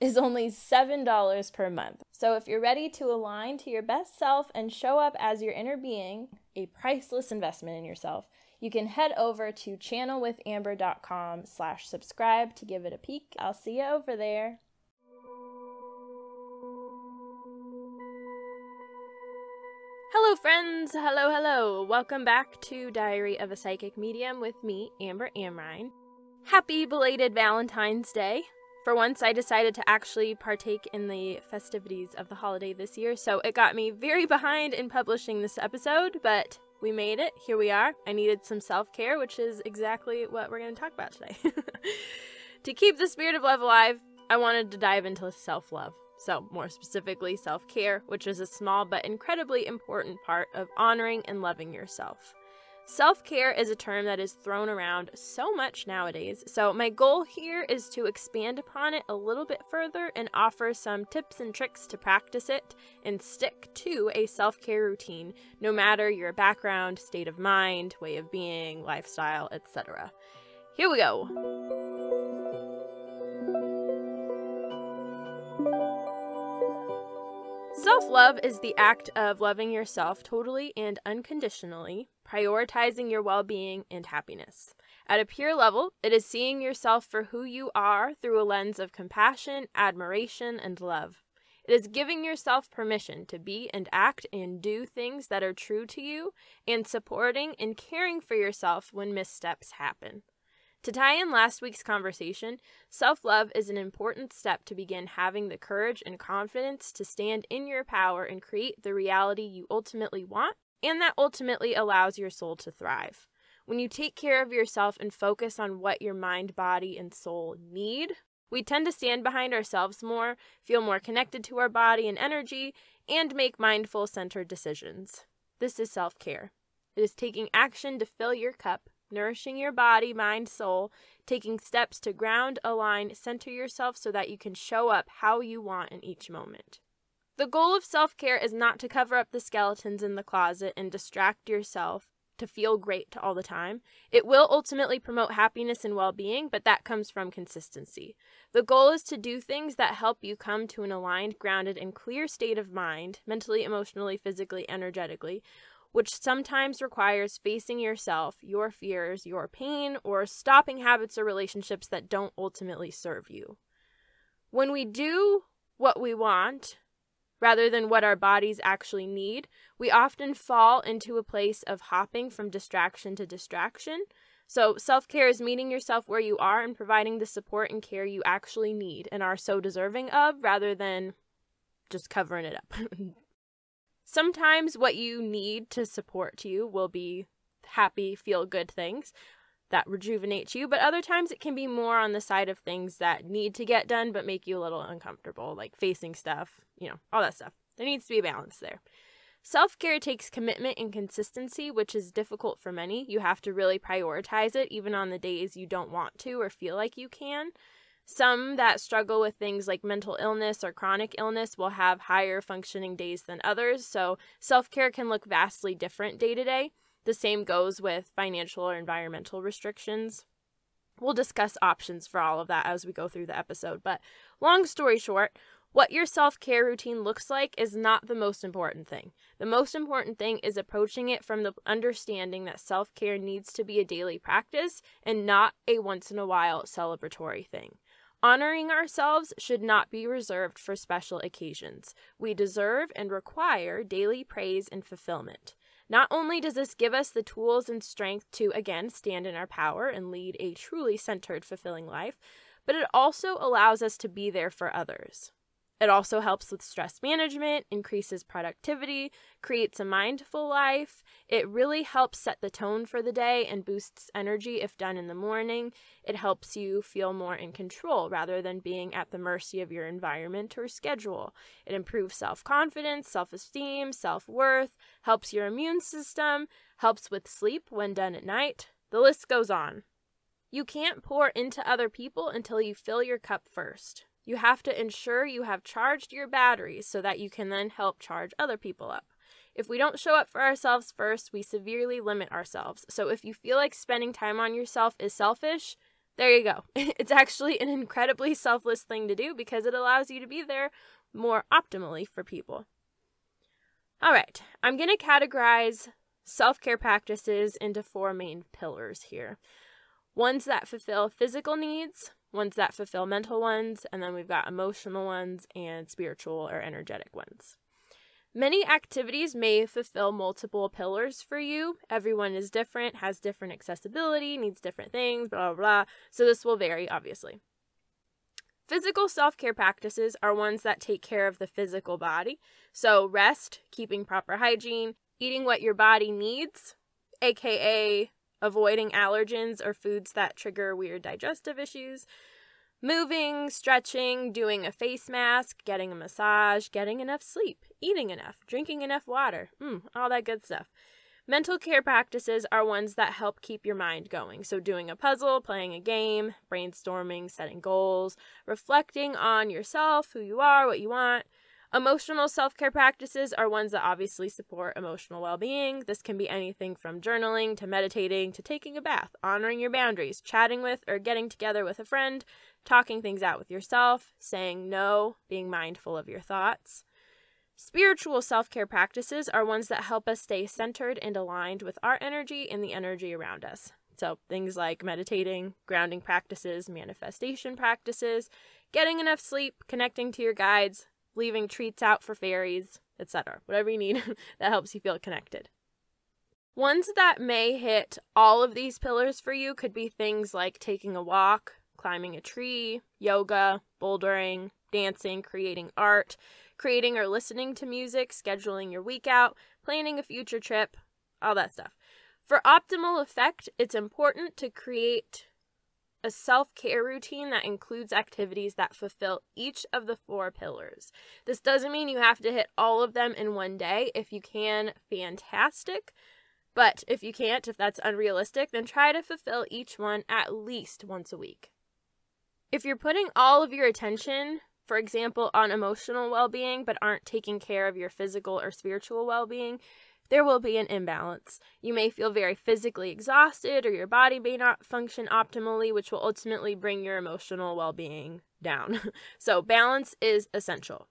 is only $7 per month. So if you're ready to align to your best self and show up as your inner being, a priceless investment in yourself, you can head over to channelwithamber.com slash subscribe to give it a peek. I'll see you over there. Hello, friends. Hello, hello. Welcome back to Diary of a Psychic Medium with me, Amber Amrine. Happy belated Valentine's Day. For once, I decided to actually partake in the festivities of the holiday this year, so it got me very behind in publishing this episode, but we made it. Here we are. I needed some self care, which is exactly what we're going to talk about today. to keep the spirit of love alive, I wanted to dive into self love. So, more specifically, self care, which is a small but incredibly important part of honoring and loving yourself. Self care is a term that is thrown around so much nowadays, so my goal here is to expand upon it a little bit further and offer some tips and tricks to practice it and stick to a self care routine, no matter your background, state of mind, way of being, lifestyle, etc. Here we go. Self love is the act of loving yourself totally and unconditionally prioritizing your well being and happiness. At a pure level, it is seeing yourself for who you are through a lens of compassion, admiration, and love. It is giving yourself permission to be and act and do things that are true to you and supporting and caring for yourself when missteps happen. To tie in last week's conversation, self love is an important step to begin having the courage and confidence to stand in your power and create the reality you ultimately want and that ultimately allows your soul to thrive. When you take care of yourself and focus on what your mind, body, and soul need, we tend to stand behind ourselves more, feel more connected to our body and energy, and make mindful, centered decisions. This is self care. It is taking action to fill your cup, nourishing your body, mind, soul, taking steps to ground, align, center yourself so that you can show up how you want in each moment. The goal of self care is not to cover up the skeletons in the closet and distract yourself to feel great all the time. It will ultimately promote happiness and well being, but that comes from consistency. The goal is to do things that help you come to an aligned, grounded, and clear state of mind, mentally, emotionally, physically, energetically, which sometimes requires facing yourself, your fears, your pain, or stopping habits or relationships that don't ultimately serve you. When we do what we want, rather than what our bodies actually need, we often fall into a place of hopping from distraction to distraction. So, self care is meeting yourself where you are and providing the support and care you actually need and are so deserving of rather than just covering it up. Sometimes what you need to support you will be happy, feel good things that rejuvenates you, but other times it can be more on the side of things that need to get done but make you a little uncomfortable, like facing stuff, you know, all that stuff. There needs to be a balance there. Self care takes commitment and consistency, which is difficult for many. You have to really prioritize it, even on the days you don't want to or feel like you can. Some that struggle with things like mental illness or chronic illness will have higher functioning days than others, so self care can look vastly different day to day. The same goes with financial or environmental restrictions. We'll discuss options for all of that as we go through the episode, but long story short, what your self care routine looks like is not the most important thing. The most important thing is approaching it from the understanding that self care needs to be a daily practice and not a once in a while celebratory thing. Honoring ourselves should not be reserved for special occasions. We deserve and require daily praise and fulfillment. Not only does this give us the tools and strength to, again, stand in our power and lead a truly centered, fulfilling life, but it also allows us to be there for others. It also helps with stress management, increases productivity, creates a mindful life. It really helps set the tone for the day and boosts energy if done in the morning. It helps you feel more in control rather than being at the mercy of your environment or schedule. It improves self confidence, self esteem, self worth, helps your immune system, helps with sleep when done at night. The list goes on. You can't pour into other people until you fill your cup first. You have to ensure you have charged your batteries so that you can then help charge other people up. If we don't show up for ourselves first, we severely limit ourselves. So if you feel like spending time on yourself is selfish, there you go. It's actually an incredibly selfless thing to do because it allows you to be there more optimally for people. All right, I'm going to categorize self care practices into four main pillars here ones that fulfill physical needs, ones that fulfill mental ones, and then we've got emotional ones and spiritual or energetic ones. Many activities may fulfill multiple pillars for you. Everyone is different, has different accessibility, needs different things, blah, blah, blah. So this will vary, obviously. Physical self care practices are ones that take care of the physical body. So, rest, keeping proper hygiene, eating what your body needs, aka avoiding allergens or foods that trigger weird digestive issues, moving, stretching, doing a face mask, getting a massage, getting enough sleep, eating enough, drinking enough water, mm, all that good stuff. Mental care practices are ones that help keep your mind going. So, doing a puzzle, playing a game, brainstorming, setting goals, reflecting on yourself, who you are, what you want, Emotional self care practices are ones that obviously support emotional well being. This can be anything from journaling to meditating to taking a bath, honoring your boundaries, chatting with or getting together with a friend, talking things out with yourself, saying no, being mindful of your thoughts. Spiritual self care practices are ones that help us stay centered and aligned with our energy and the energy around us. So, things like meditating, grounding practices, manifestation practices, getting enough sleep, connecting to your guides, leaving treats out for fairies, etc. Whatever you need that helps you feel connected. Ones that may hit all of these pillars for you could be things like taking a walk, climbing a tree, yoga, bouldering, dancing, creating art, creating or listening to music, scheduling your week out, planning a future trip, all that stuff. For optimal effect, it's important to create a self care routine that includes activities that fulfill each of the four pillars. This doesn't mean you have to hit all of them in one day. If you can, fantastic. But if you can't, if that's unrealistic, then try to fulfill each one at least once a week. If you're putting all of your attention, for example, on emotional well being, but aren't taking care of your physical or spiritual well being, there will be an imbalance. You may feel very physically exhausted, or your body may not function optimally, which will ultimately bring your emotional well being down. so, balance is essential.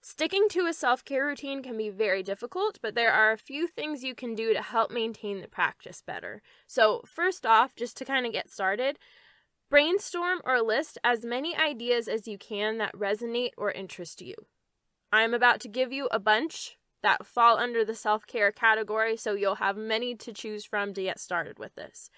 Sticking to a self care routine can be very difficult, but there are a few things you can do to help maintain the practice better. So, first off, just to kind of get started, brainstorm or list as many ideas as you can that resonate or interest you. I'm about to give you a bunch that fall under the self care category, so you'll have many to choose from to get started with this.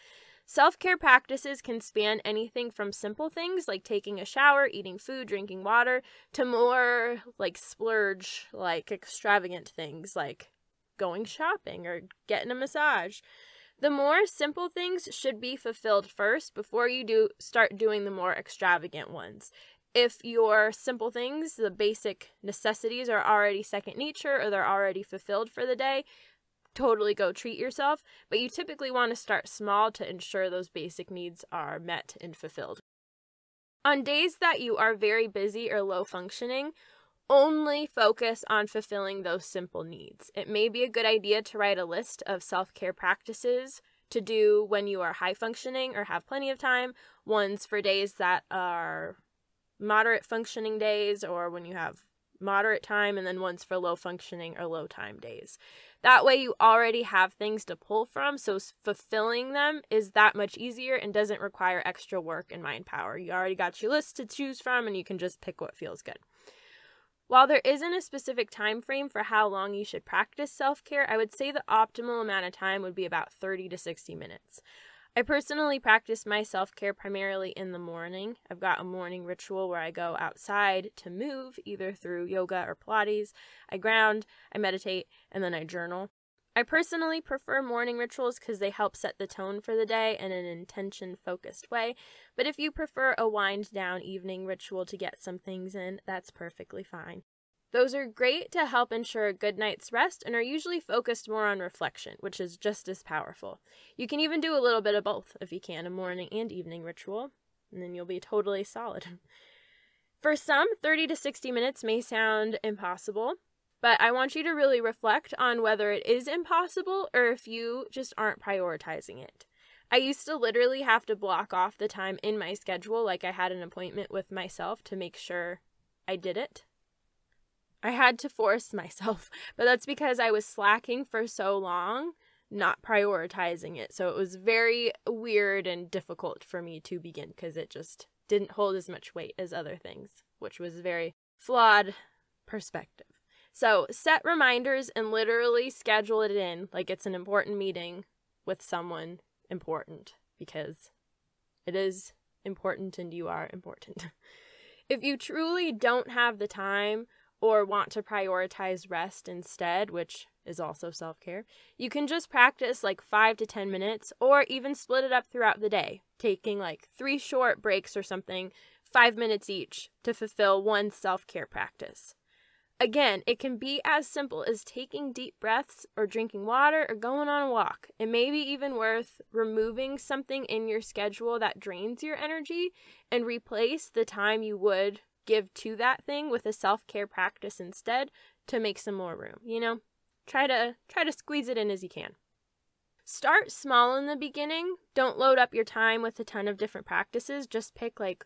Self care practices can span anything from simple things like taking a shower, eating food, drinking water, to more like splurge, like extravagant things like going shopping or getting a massage. The more simple things should be fulfilled first before you do start doing the more extravagant ones if your simple things, the basic necessities, are already second nature or they're already fulfilled for the day, totally go treat yourself. But you typically want to start small to ensure those basic needs are met and fulfilled. On days that you are very busy or low functioning, only focus on fulfilling those simple needs. It may be a good idea to write a list of self care practices to do when you are high functioning or have plenty of time, ones for days that are moderate functioning days or when you have moderate time, and then ones for low functioning or low time days. That way, you already have things to pull from, so fulfilling them is that much easier and doesn't require extra work and mind power. You already got your list to choose from, and you can just pick what feels good. While there isn't a specific time frame for how long you should practice self-care, I would say the optimal amount of time would be about 30 to 60 minutes. I personally practice my self care primarily in the morning. I've got a morning ritual where I go outside to move, either through yoga or Pilates. I ground, I meditate, and then I journal. I personally prefer morning rituals because they help set the tone for the day in an intention focused way. But if you prefer a wind down evening ritual to get some things in, that's perfectly fine. Those are great to help ensure a good night's rest and are usually focused more on reflection, which is just as powerful. You can even do a little bit of both if you can, a morning and evening ritual, and then you'll be totally solid. For some, 30 to 60 minutes may sound impossible, but I want you to really reflect on whether it is impossible or if you just aren't prioritizing it. I used to literally have to block off the time in my schedule like I had an appointment with myself to make sure I did it I had to force myself, but that's because I was slacking for so long, not prioritizing it. So it was very weird and difficult for me to begin because it just didn't hold as much weight as other things, which was a very flawed perspective. So set reminders and literally schedule it in like it's an important meeting with someone important because it is important and you are important. if you truly don't have the time or want to prioritize rest instead, which is also self care, you can just practice like five to 10 minutes or even split it up throughout the day, taking like three short breaks or something, five minutes each, to fulfill one self care practice. Again, it can be as simple as taking deep breaths or drinking water or going on a walk. It may be even worth removing something in your schedule that drains your energy and replace the time you would give to that thing with a self-care practice instead to make some more room, you know? Try to try to squeeze it in as you can. Start small in the beginning. Don't load up your time with a ton of different practices. Just pick like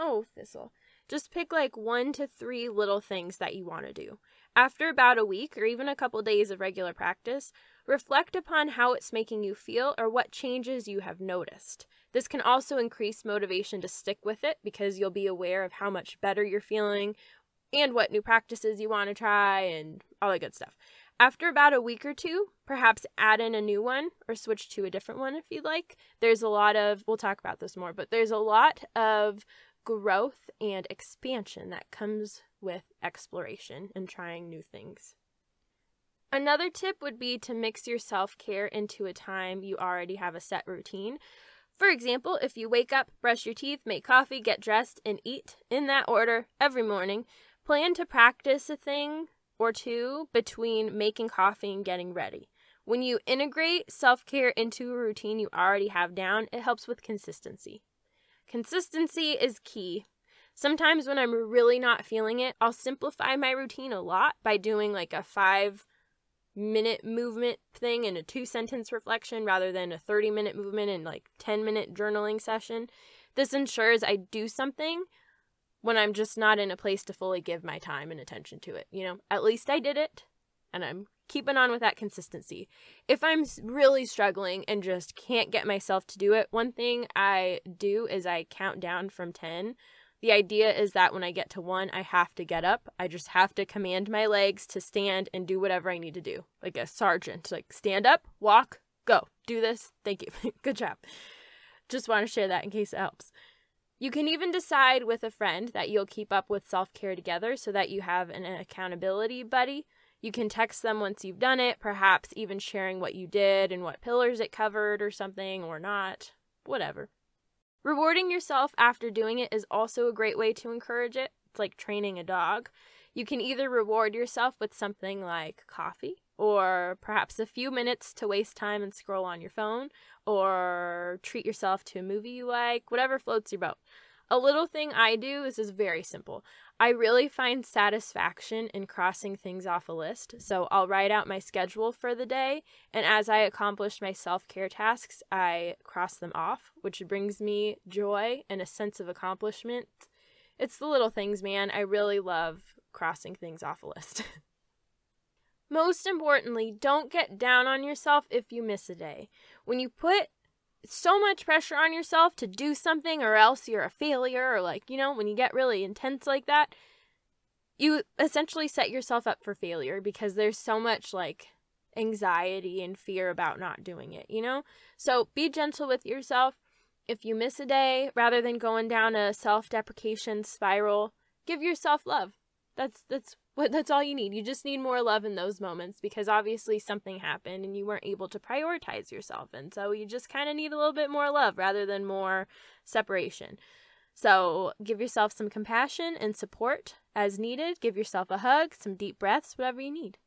Oh, thistle. Just pick like one to three little things that you want to do. After about a week or even a couple days of regular practice, reflect upon how it's making you feel or what changes you have noticed. This can also increase motivation to stick with it because you'll be aware of how much better you're feeling and what new practices you want to try and all that good stuff. After about a week or two, perhaps add in a new one or switch to a different one if you'd like. There's a lot of, we'll talk about this more, but there's a lot of growth and expansion that comes with exploration and trying new things. Another tip would be to mix your self care into a time you already have a set routine. For example, if you wake up, brush your teeth, make coffee, get dressed, and eat in that order every morning, plan to practice a thing or two between making coffee and getting ready. When you integrate self care into a routine you already have down, it helps with consistency. Consistency is key. Sometimes when I'm really not feeling it, I'll simplify my routine a lot by doing like a five minute movement thing and a two sentence reflection rather than a 30 minute movement and like 10 minute journaling session. This ensures I do something when I'm just not in a place to fully give my time and attention to it. You know, at least I did it and I'm keeping on with that consistency. If I'm really struggling and just can't get myself to do it, one thing I do is I count down from 10 the idea is that when I get to one, I have to get up. I just have to command my legs to stand and do whatever I need to do, like a sergeant. Like, stand up, walk, go, do this. Thank you. Good job. Just want to share that in case it helps. You can even decide with a friend that you'll keep up with self care together so that you have an accountability buddy. You can text them once you've done it, perhaps even sharing what you did and what pillars it covered or something or not. Whatever. Rewarding yourself after doing it is also a great way to encourage it. It's like training a dog. You can either reward yourself with something like coffee or perhaps a few minutes to waste time and scroll on your phone, or treat yourself to a movie you like, whatever floats your boat. A little thing I do is is very simple. I really find satisfaction in crossing things off a list. So I'll write out my schedule for the day, and as I accomplish my self care tasks, I cross them off, which brings me joy and a sense of accomplishment. It's the little things, man. I really love crossing things off a list. Most importantly, don't get down on yourself if you miss a day. When you put so much pressure on yourself to do something or else you're a failure or like you know when you get really intense like that you essentially set yourself up for failure because there's so much like anxiety and fear about not doing it you know? So be gentle with yourself. If you miss a day rather than going down a self-deprecation spiral give yourself love. That's that's what that's all you need. You just need more love in those moments because obviously something happened and you weren't able to prioritize yourself. And so you just kind of need a little bit more love rather than more separation. So give yourself some compassion and support as needed. Give yourself a hug, some deep breaths, whatever you need.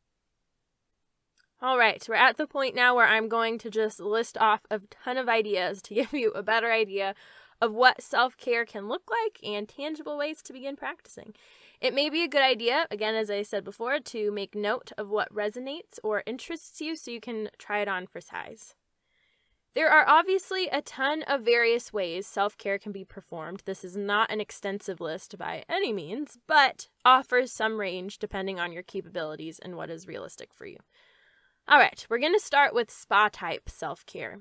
All right, we're at the point now where I'm going to just list off a ton of ideas to give you a better idea of what self care can look like and tangible ways to begin practicing. It may be a good idea, again, as I said before, to make note of what resonates or interests you so you can try it on for size. There are obviously a ton of various ways self care can be performed. This is not an extensive list by any means, but offers some range depending on your capabilities and what is realistic for you. All right, we're going to start with spa type self care.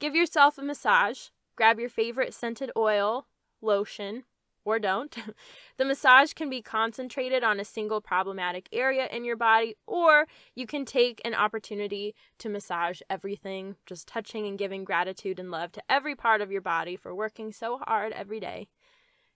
Give yourself a massage, grab your favorite scented oil, lotion, or don't. the massage can be concentrated on a single problematic area in your body, or you can take an opportunity to massage everything, just touching and giving gratitude and love to every part of your body for working so hard every day.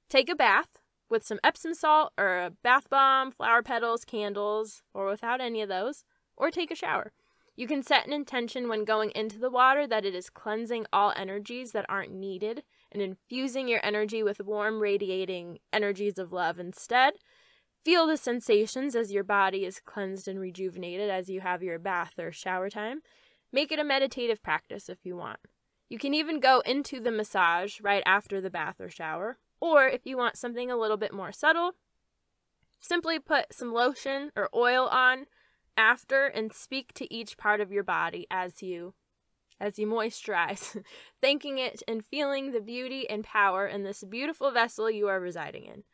Take a bath with some Epsom salt or a bath bomb, flower petals, candles, or without any of those, or take a shower. You can set an intention when going into the water that it is cleansing all energies that aren't needed and infusing your energy with warm, radiating energies of love instead. Feel the sensations as your body is cleansed and rejuvenated as you have your bath or shower time. Make it a meditative practice if you want. You can even go into the massage right after the bath or shower, or if you want something a little bit more subtle, simply put some lotion or oil on after and speak to each part of your body as you as you moisturize, thanking it and feeling the beauty and power in this beautiful vessel you are residing in.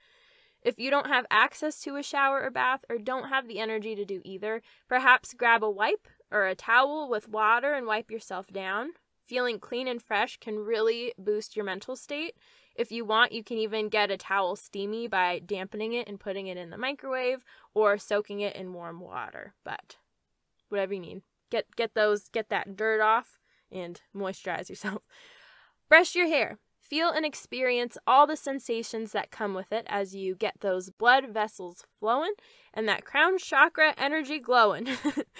If you don't have access to a shower or bath or don't have the energy to do either, perhaps grab a wipe or a towel with water and wipe yourself down. Feeling clean and fresh can really boost your mental state. If you want, you can even get a towel steamy by dampening it and putting it in the microwave or soaking it in warm water. But whatever you need. Get get those get that dirt off and moisturize yourself. Brush your hair. Feel and experience all the sensations that come with it as you get those blood vessels flowing and that crown chakra energy glowing.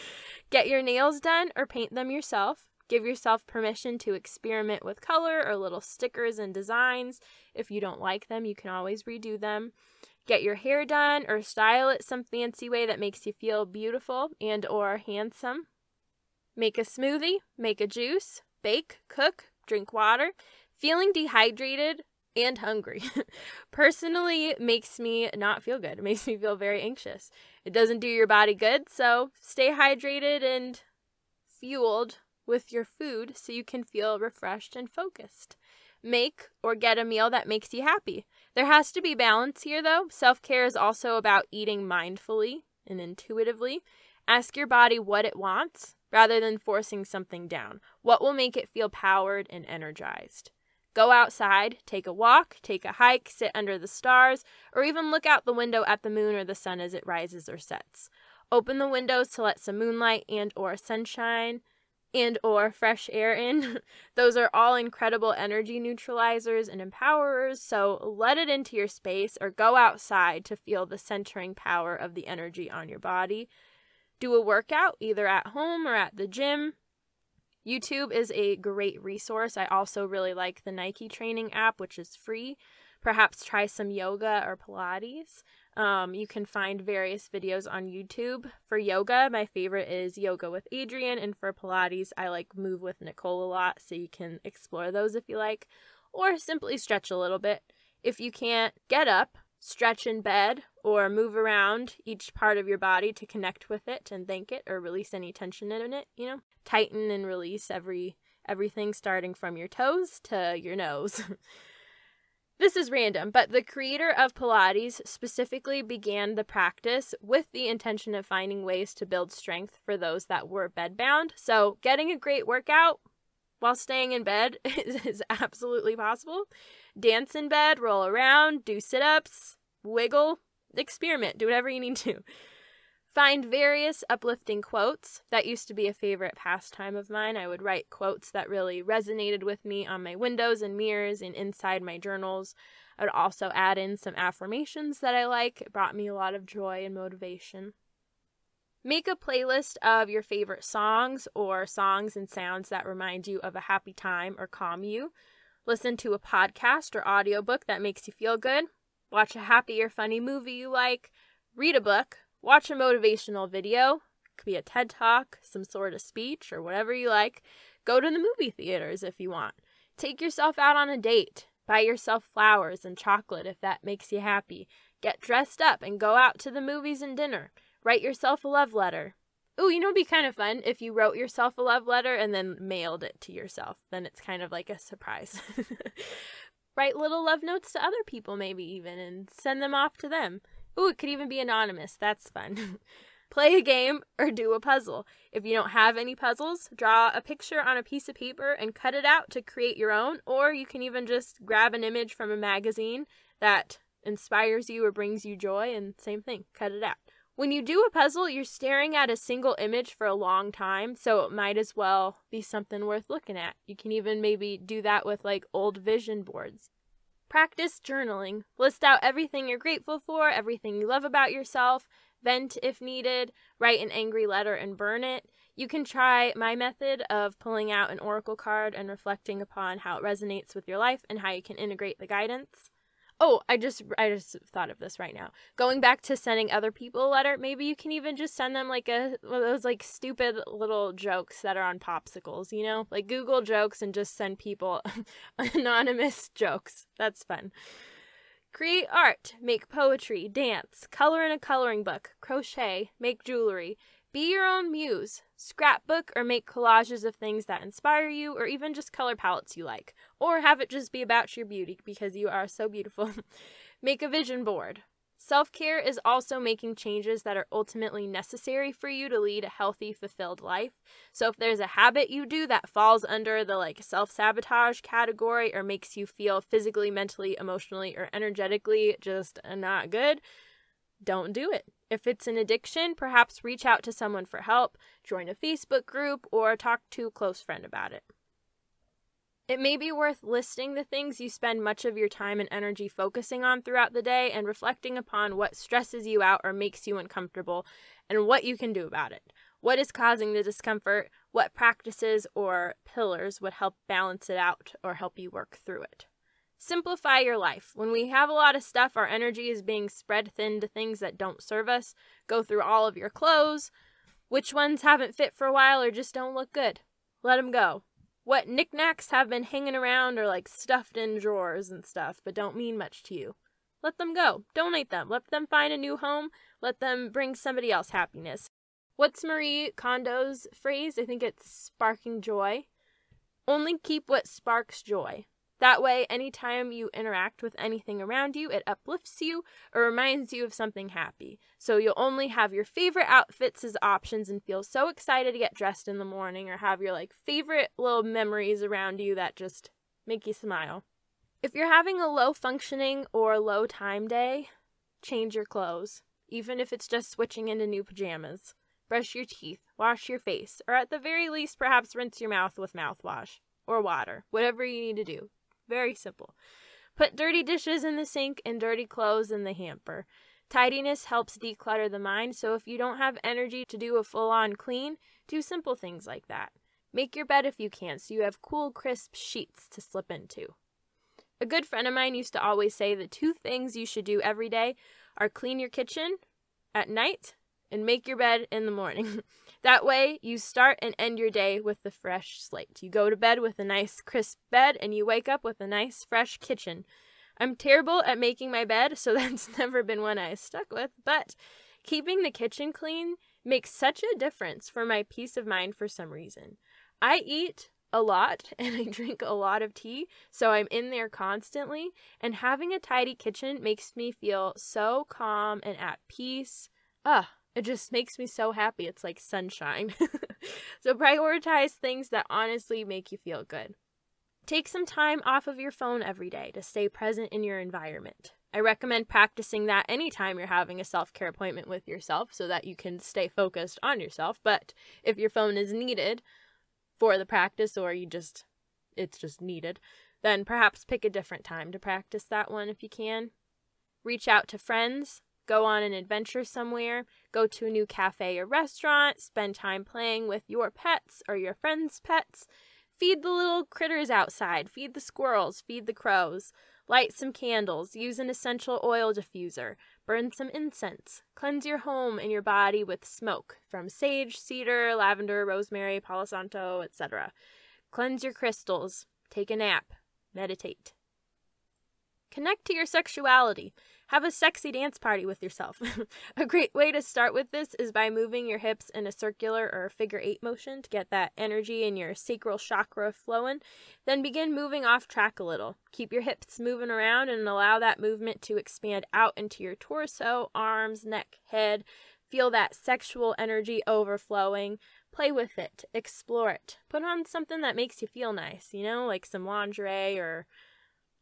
get your nails done or paint them yourself. Give yourself permission to experiment with color or little stickers and designs. If you don't like them, you can always redo them. Get your hair done or style it some fancy way that makes you feel beautiful and or handsome. Make a smoothie, make a juice, bake, cook, drink water. Feeling dehydrated and hungry personally makes me not feel good. It makes me feel very anxious. It doesn't do your body good, so stay hydrated and fueled with your food so you can feel refreshed and focused. Make or get a meal that makes you happy. There has to be balance here, though. Self care is also about eating mindfully and intuitively. Ask your body what it wants rather than forcing something down? What will make it feel powered and energized? Go outside, take a walk, take a hike, sit under the stars, or even look out the window at the moon or the sun as it rises or sets. Open the windows to let some moonlight and or sunshine and or fresh air in. Those are all incredible energy neutralizers and empowerers, so let it into your space or go outside to feel the centering power of the energy on your body do a workout either at home or at the gym. YouTube is a great resource. I also really like the Nike training app, which is free. Perhaps try some yoga or Pilates. Um, you can find various videos on YouTube. For yoga, my favorite is Yoga with Adriene, and for Pilates, I like Move with Nicole a lot, so you can explore those if you like, or simply stretch a little bit. If you can't get up, stretch in bed or move around each part of your body to connect with it and thank it or release any tension in it, you know. Tighten and release every everything starting from your toes to your nose. This is random, but the creator of Pilates specifically began the practice with the intention of finding ways to build strength for those that were bedbound. So, getting a great workout while staying in bed is, is absolutely possible. Dance in bed, roll around, do sit ups, wiggle, experiment, do whatever you need to. Find various uplifting quotes. That used to be a favorite pastime of mine. I would write quotes that really resonated with me on my windows and mirrors and inside my journals. I would also add in some affirmations that I like. It brought me a lot of joy and motivation. Make a playlist of your favorite songs or songs and sounds that remind you of a happy time or calm you. Listen to a podcast or audiobook that makes you feel good. Watch a happy or funny movie you like. Read a book Watch a motivational video. It could be a TED Talk, some sort of speech, or whatever you like. Go to the movie theaters if you want. Take yourself out on a date. Buy yourself flowers and chocolate if that makes you happy. Get dressed up and go out to the movies and dinner. Write yourself a love letter. Ooh, you know it'd be kind of fun if you wrote yourself a love letter and then mailed it to yourself. Then it's kind of like a surprise. Write little love notes to other people, maybe even, and send them off to them. Ooh, it could even be anonymous. That's fun. Play a game or do a puzzle. If you don't have any puzzles, draw a picture on a piece of paper and cut it out to create your own, or you can even just grab an image from a magazine that inspires you or brings you joy, and same thing, cut it out. When you do a puzzle, you're staring at a single image for a long time, so it might as well be something worth looking at. You can even maybe do that with like old vision boards. Practice journaling. List out everything you're grateful for, everything you love about yourself, vent if needed, write an angry letter and burn it. You can try my method of pulling out an oracle card and reflecting upon how it resonates with your life and how you can integrate the guidance. Oh, I just I just thought of this right now. Going back to sending other people a letter, maybe you can even just send them like a one of those like stupid little jokes that are on popsicles, you know? Like Google jokes and just send people anonymous jokes. That's fun. Create art, make poetry, dance, color in a coloring book, crochet, make jewelry, be your own muse. Scrapbook or make collages of things that inspire you, or even just color palettes you like. Or have it just be about your beauty because you are so beautiful. make a vision board. Self care is also making changes that are ultimately necessary for you to lead a healthy, fulfilled life. So, if there's a habit you do that falls under the like self sabotage category or makes you feel physically, mentally, emotionally, or energetically just not good, don't do it. If it's an addiction, perhaps reach out to someone for help, join a Facebook group, or talk to a close friend about it. It may be worth listing the things you spend much of your time and energy focusing on throughout the day and reflecting upon what stresses you out or makes you uncomfortable and what you can do about it. What is causing the discomfort? What practices or pillars would help balance it out or help you work through it? Simplify your life. When we have a lot of stuff, our energy is being spread thin to things that don't serve us. Go through all of your clothes. Which ones haven't fit for a while or just don't look good? Let them go. What knickknacks have been hanging around or like stuffed in drawers and stuff but don't mean much to you? Let them go. Donate them. Let them find a new home. Let them bring somebody else happiness. What's Marie Kondo's phrase? I think it's sparking joy. Only keep what sparks joy. That way, anytime you interact with anything around you, it uplifts you or reminds you of something happy. So you'll only have your favorite outfits as options and feel so excited to get dressed in the morning or have your like favorite little memories around you that just make you smile. If you're having a low functioning or low time day, change your clothes, even if it's just switching into new pajamas. Brush your teeth, wash your face, or at the very least, perhaps rinse your mouth with mouthwash or water, whatever you need to do. Very simple. Put dirty dishes in the sink and dirty clothes in the hamper. Tidiness helps declutter the mind, so if you don't have energy to do a full on clean, do simple things like that. Make your bed if you can, so you have cool, crisp sheets to slip into. A good friend of mine used to always say the two things you should do every day are clean your kitchen at night and make your bed in the morning. that way, you start and end your day with a fresh slate. You go to bed with a nice, crisp bed, and you wake up with a nice, fresh kitchen. I'm terrible at making my bed, so that's never been one I stuck with, but keeping the kitchen clean makes such a difference for my peace of mind for some reason. I eat a lot and I drink a lot of tea, so I'm in there constantly, and having a tidy kitchen makes me feel so calm and at peace. Ugh, it just makes me so happy. It's like sunshine. so prioritize things that honestly make you feel good. Take some time off of your phone every day to stay present in your environment. I recommend practicing that anytime you're having a self care appointment with yourself so that you can stay focused on yourself. But if your phone is needed for the practice or you just, it's just needed, then perhaps pick a different time to practice that one if you can. Reach out to friends, go on an adventure somewhere, go to a new cafe or restaurant, spend time playing with your pets or your friends' pets. Feed the little critters outside, feed the squirrels, feed the crows. Light some candles, use an essential oil diffuser, burn some incense. Cleanse your home and your body with smoke from sage, cedar, lavender, rosemary, palo santo, etc. Cleanse your crystals, take a nap, meditate. Connect to your sexuality. Have a sexy dance party with yourself. a great way to start with this is by moving your hips in a circular or figure eight motion to get that energy in your sacral chakra flowing. Then begin moving off track a little. Keep your hips moving around and allow that movement to expand out into your torso, arms, neck, head. Feel that sexual energy overflowing. Play with it. Explore it. Put on something that makes you feel nice, you know, like some lingerie or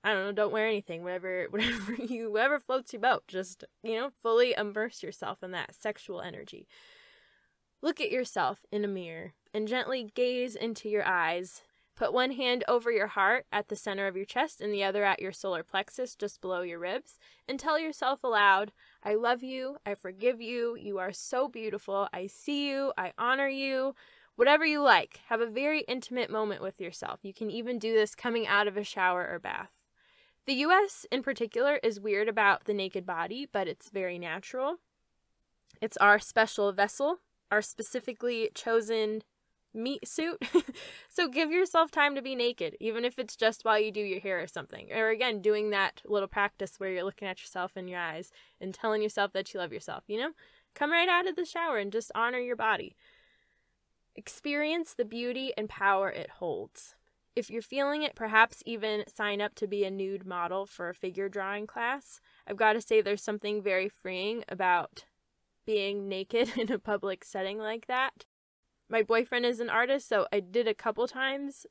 I don't know, don't wear anything, whatever whatever you whatever floats your boat. Just, you know, fully immerse yourself in that sexual energy. Look at yourself in a mirror and gently gaze into your eyes. Put one hand over your heart at the center of your chest and the other at your solar plexus just below your ribs and tell yourself aloud, I love you, I forgive you, you are so beautiful, I see you, I honor you. Whatever you like, have a very intimate moment with yourself. You can even do this coming out of a shower or bath. The US in particular is weird about the naked body, but it's very natural. It's our special vessel, our specifically chosen meat suit. so give yourself time to be naked, even if it's just while you do your hair or something. Or again, doing that little practice where you're looking at yourself in your eyes and telling yourself that you love yourself, you know? Come right out of the shower and just honor your body. Experience the beauty and power it holds. If you're feeling it, perhaps even sign up to be a nude model for a figure drawing class. I've got to say, there's something very freeing about being naked in a public setting like that. My boyfriend is an artist, so I did a couple times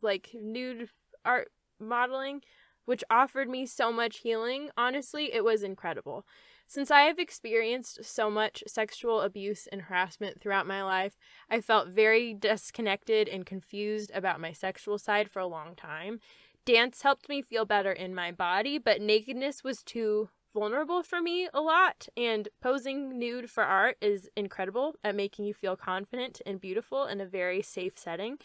like nude art modeling, which offered me so much healing. Honestly, it was incredible. Since I have experienced so much sexual abuse and harassment throughout my life, I felt very disconnected and confused about my sexual side for a long time. Dance helped me feel better in my body, but nakedness was too vulnerable for me a lot, and posing nude for art is incredible at making you feel confident and beautiful in a very safe setting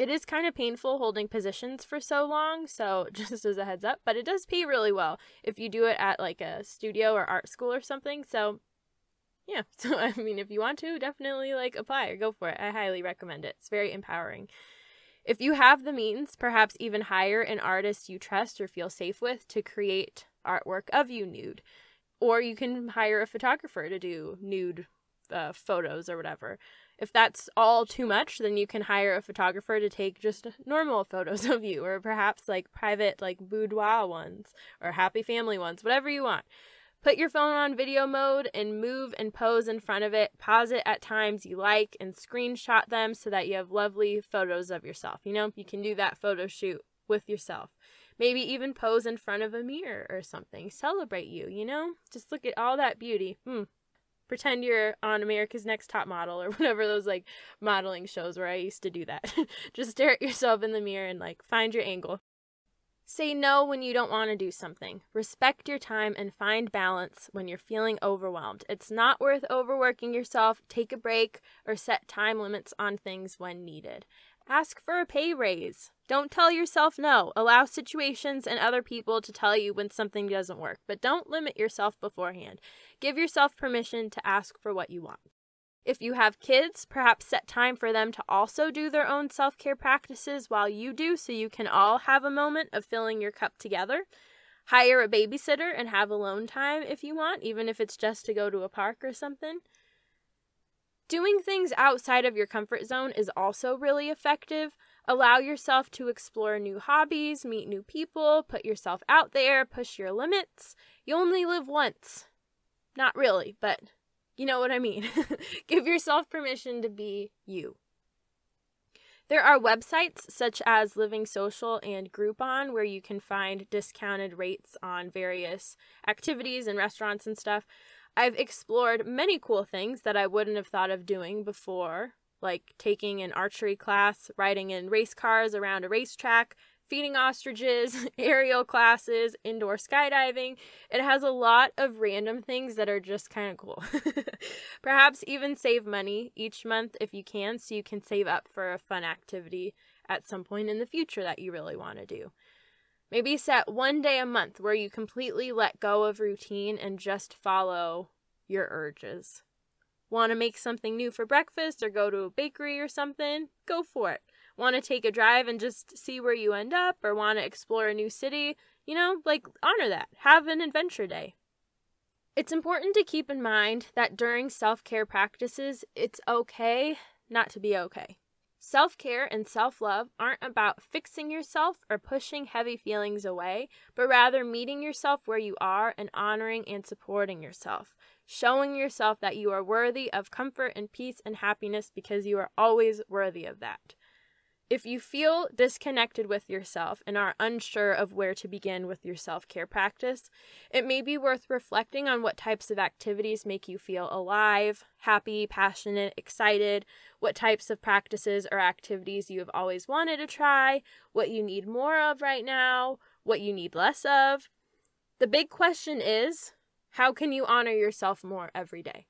it is kind of painful holding positions for so long, so just as a heads up, but it does pay really well if you do it at like a studio or art school or something. So yeah, so I mean if you want to, definitely like apply or go for it. I highly recommend it. It's very empowering. If you have the means, perhaps even hire an artist you trust or feel safe with to create artwork of you nude. Or you can hire a photographer to do nude uh, photos or whatever. If that's all too much, then you can hire a photographer to take just normal photos of you, or perhaps like private, like boudoir ones, or happy family ones, whatever you want. Put your phone on video mode and move and pose in front of it. Pause it at times you like and screenshot them so that you have lovely photos of yourself. You know, you can do that photo shoot with yourself. Maybe even pose in front of a mirror or something. Celebrate you, you know? Just look at all that beauty. Hmm pretend you're on America's Next Top Model or whatever those like modeling shows where I used to do that. Just stare at yourself in the mirror and like find your angle. Say no when you don't want to do something. Respect your time and find balance when you're feeling overwhelmed. It's not worth overworking yourself. Take a break or set time limits on things when needed. Ask for a pay raise. Don't tell yourself no. Allow situations and other people to tell you when something doesn't work, but don't limit yourself beforehand. Give yourself permission to ask for what you want. If you have kids, perhaps set time for them to also do their own self care practices while you do so you can all have a moment of filling your cup together. Hire a babysitter and have alone time if you want, even if it's just to go to a park or something. Doing things outside of your comfort zone is also really effective. Allow yourself to explore new hobbies, meet new people, put yourself out there, push your limits. You only live once. Not really, but you know what I mean. Give yourself permission to be you. There are websites such as Living Social and Groupon where you can find discounted rates on various activities and restaurants and stuff. I've explored many cool things that I wouldn't have thought of doing before, like taking an archery class, riding in race cars around a racetrack, feeding ostriches, aerial classes, indoor skydiving. It has a lot of random things that are just kind of cool. Perhaps even save money each month if you can, so you can save up for a fun activity at some point in the future that you really want to do. Maybe set one day a month where you completely let go of routine and just follow your urges. Want to make something new for breakfast or go to a bakery or something? Go for it want to take a drive and just see where you end up or want to explore a new city, you know, like honor that. Have an adventure day. It's important to keep in mind that during self care practices, it's okay not to be okay. Self care and self love aren't about fixing yourself or pushing heavy feelings away, but rather meeting yourself where you are and honoring and supporting yourself, showing yourself that you are worthy of comfort and peace and happiness because you are always worthy of that. If you feel disconnected with yourself and are unsure of where to begin with your self care practice, it may be worth reflecting on what types of activities make you feel alive, happy, passionate, excited, what types of practices or activities you have always wanted to try, what you need more of right now, what you need less of. The big question is how can you honor yourself more every day?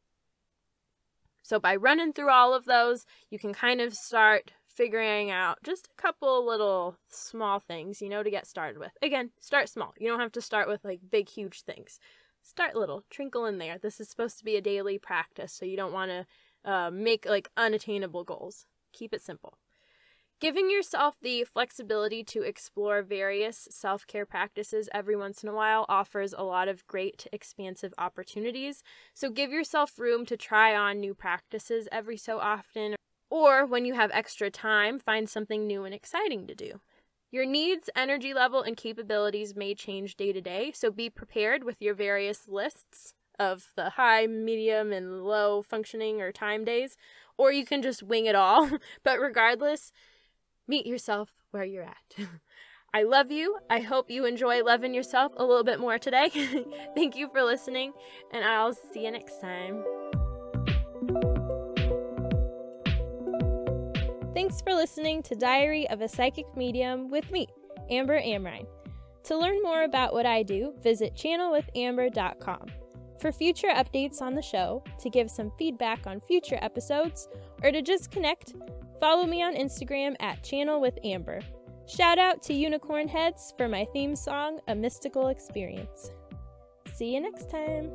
So, by running through all of those, you can kind of start figuring out just a couple little small things, you know, to get started with. Again, start small. You don't have to start with like big, huge things. Start little, trinkle in there. This is supposed to be a daily practice, so you don't want to uh, make like unattainable goals. Keep it simple. Giving yourself the flexibility to explore various self care practices every once in a while offers a lot of great, expansive opportunities. So give yourself room to try on new practices every so often or when you have extra time, find something new and exciting to do. Your needs, energy level, and capabilities may change day to day, so be prepared with your various lists of the high, medium, and low functioning or time days, or you can just wing it all. but regardless, meet yourself where you're at. I love you. I hope you enjoy loving yourself a little bit more today. Thank you for listening, and I'll see you next time. Thanks for listening to Diary of a Psychic Medium with me, Amber Amrine. To learn more about what I do, visit channelwithamber.com. For future updates on the show, to give some feedback on future episodes, or to just connect, follow me on Instagram at channelwithamber. Shout out to Unicorn Heads for my theme song, A Mystical Experience. See you next time.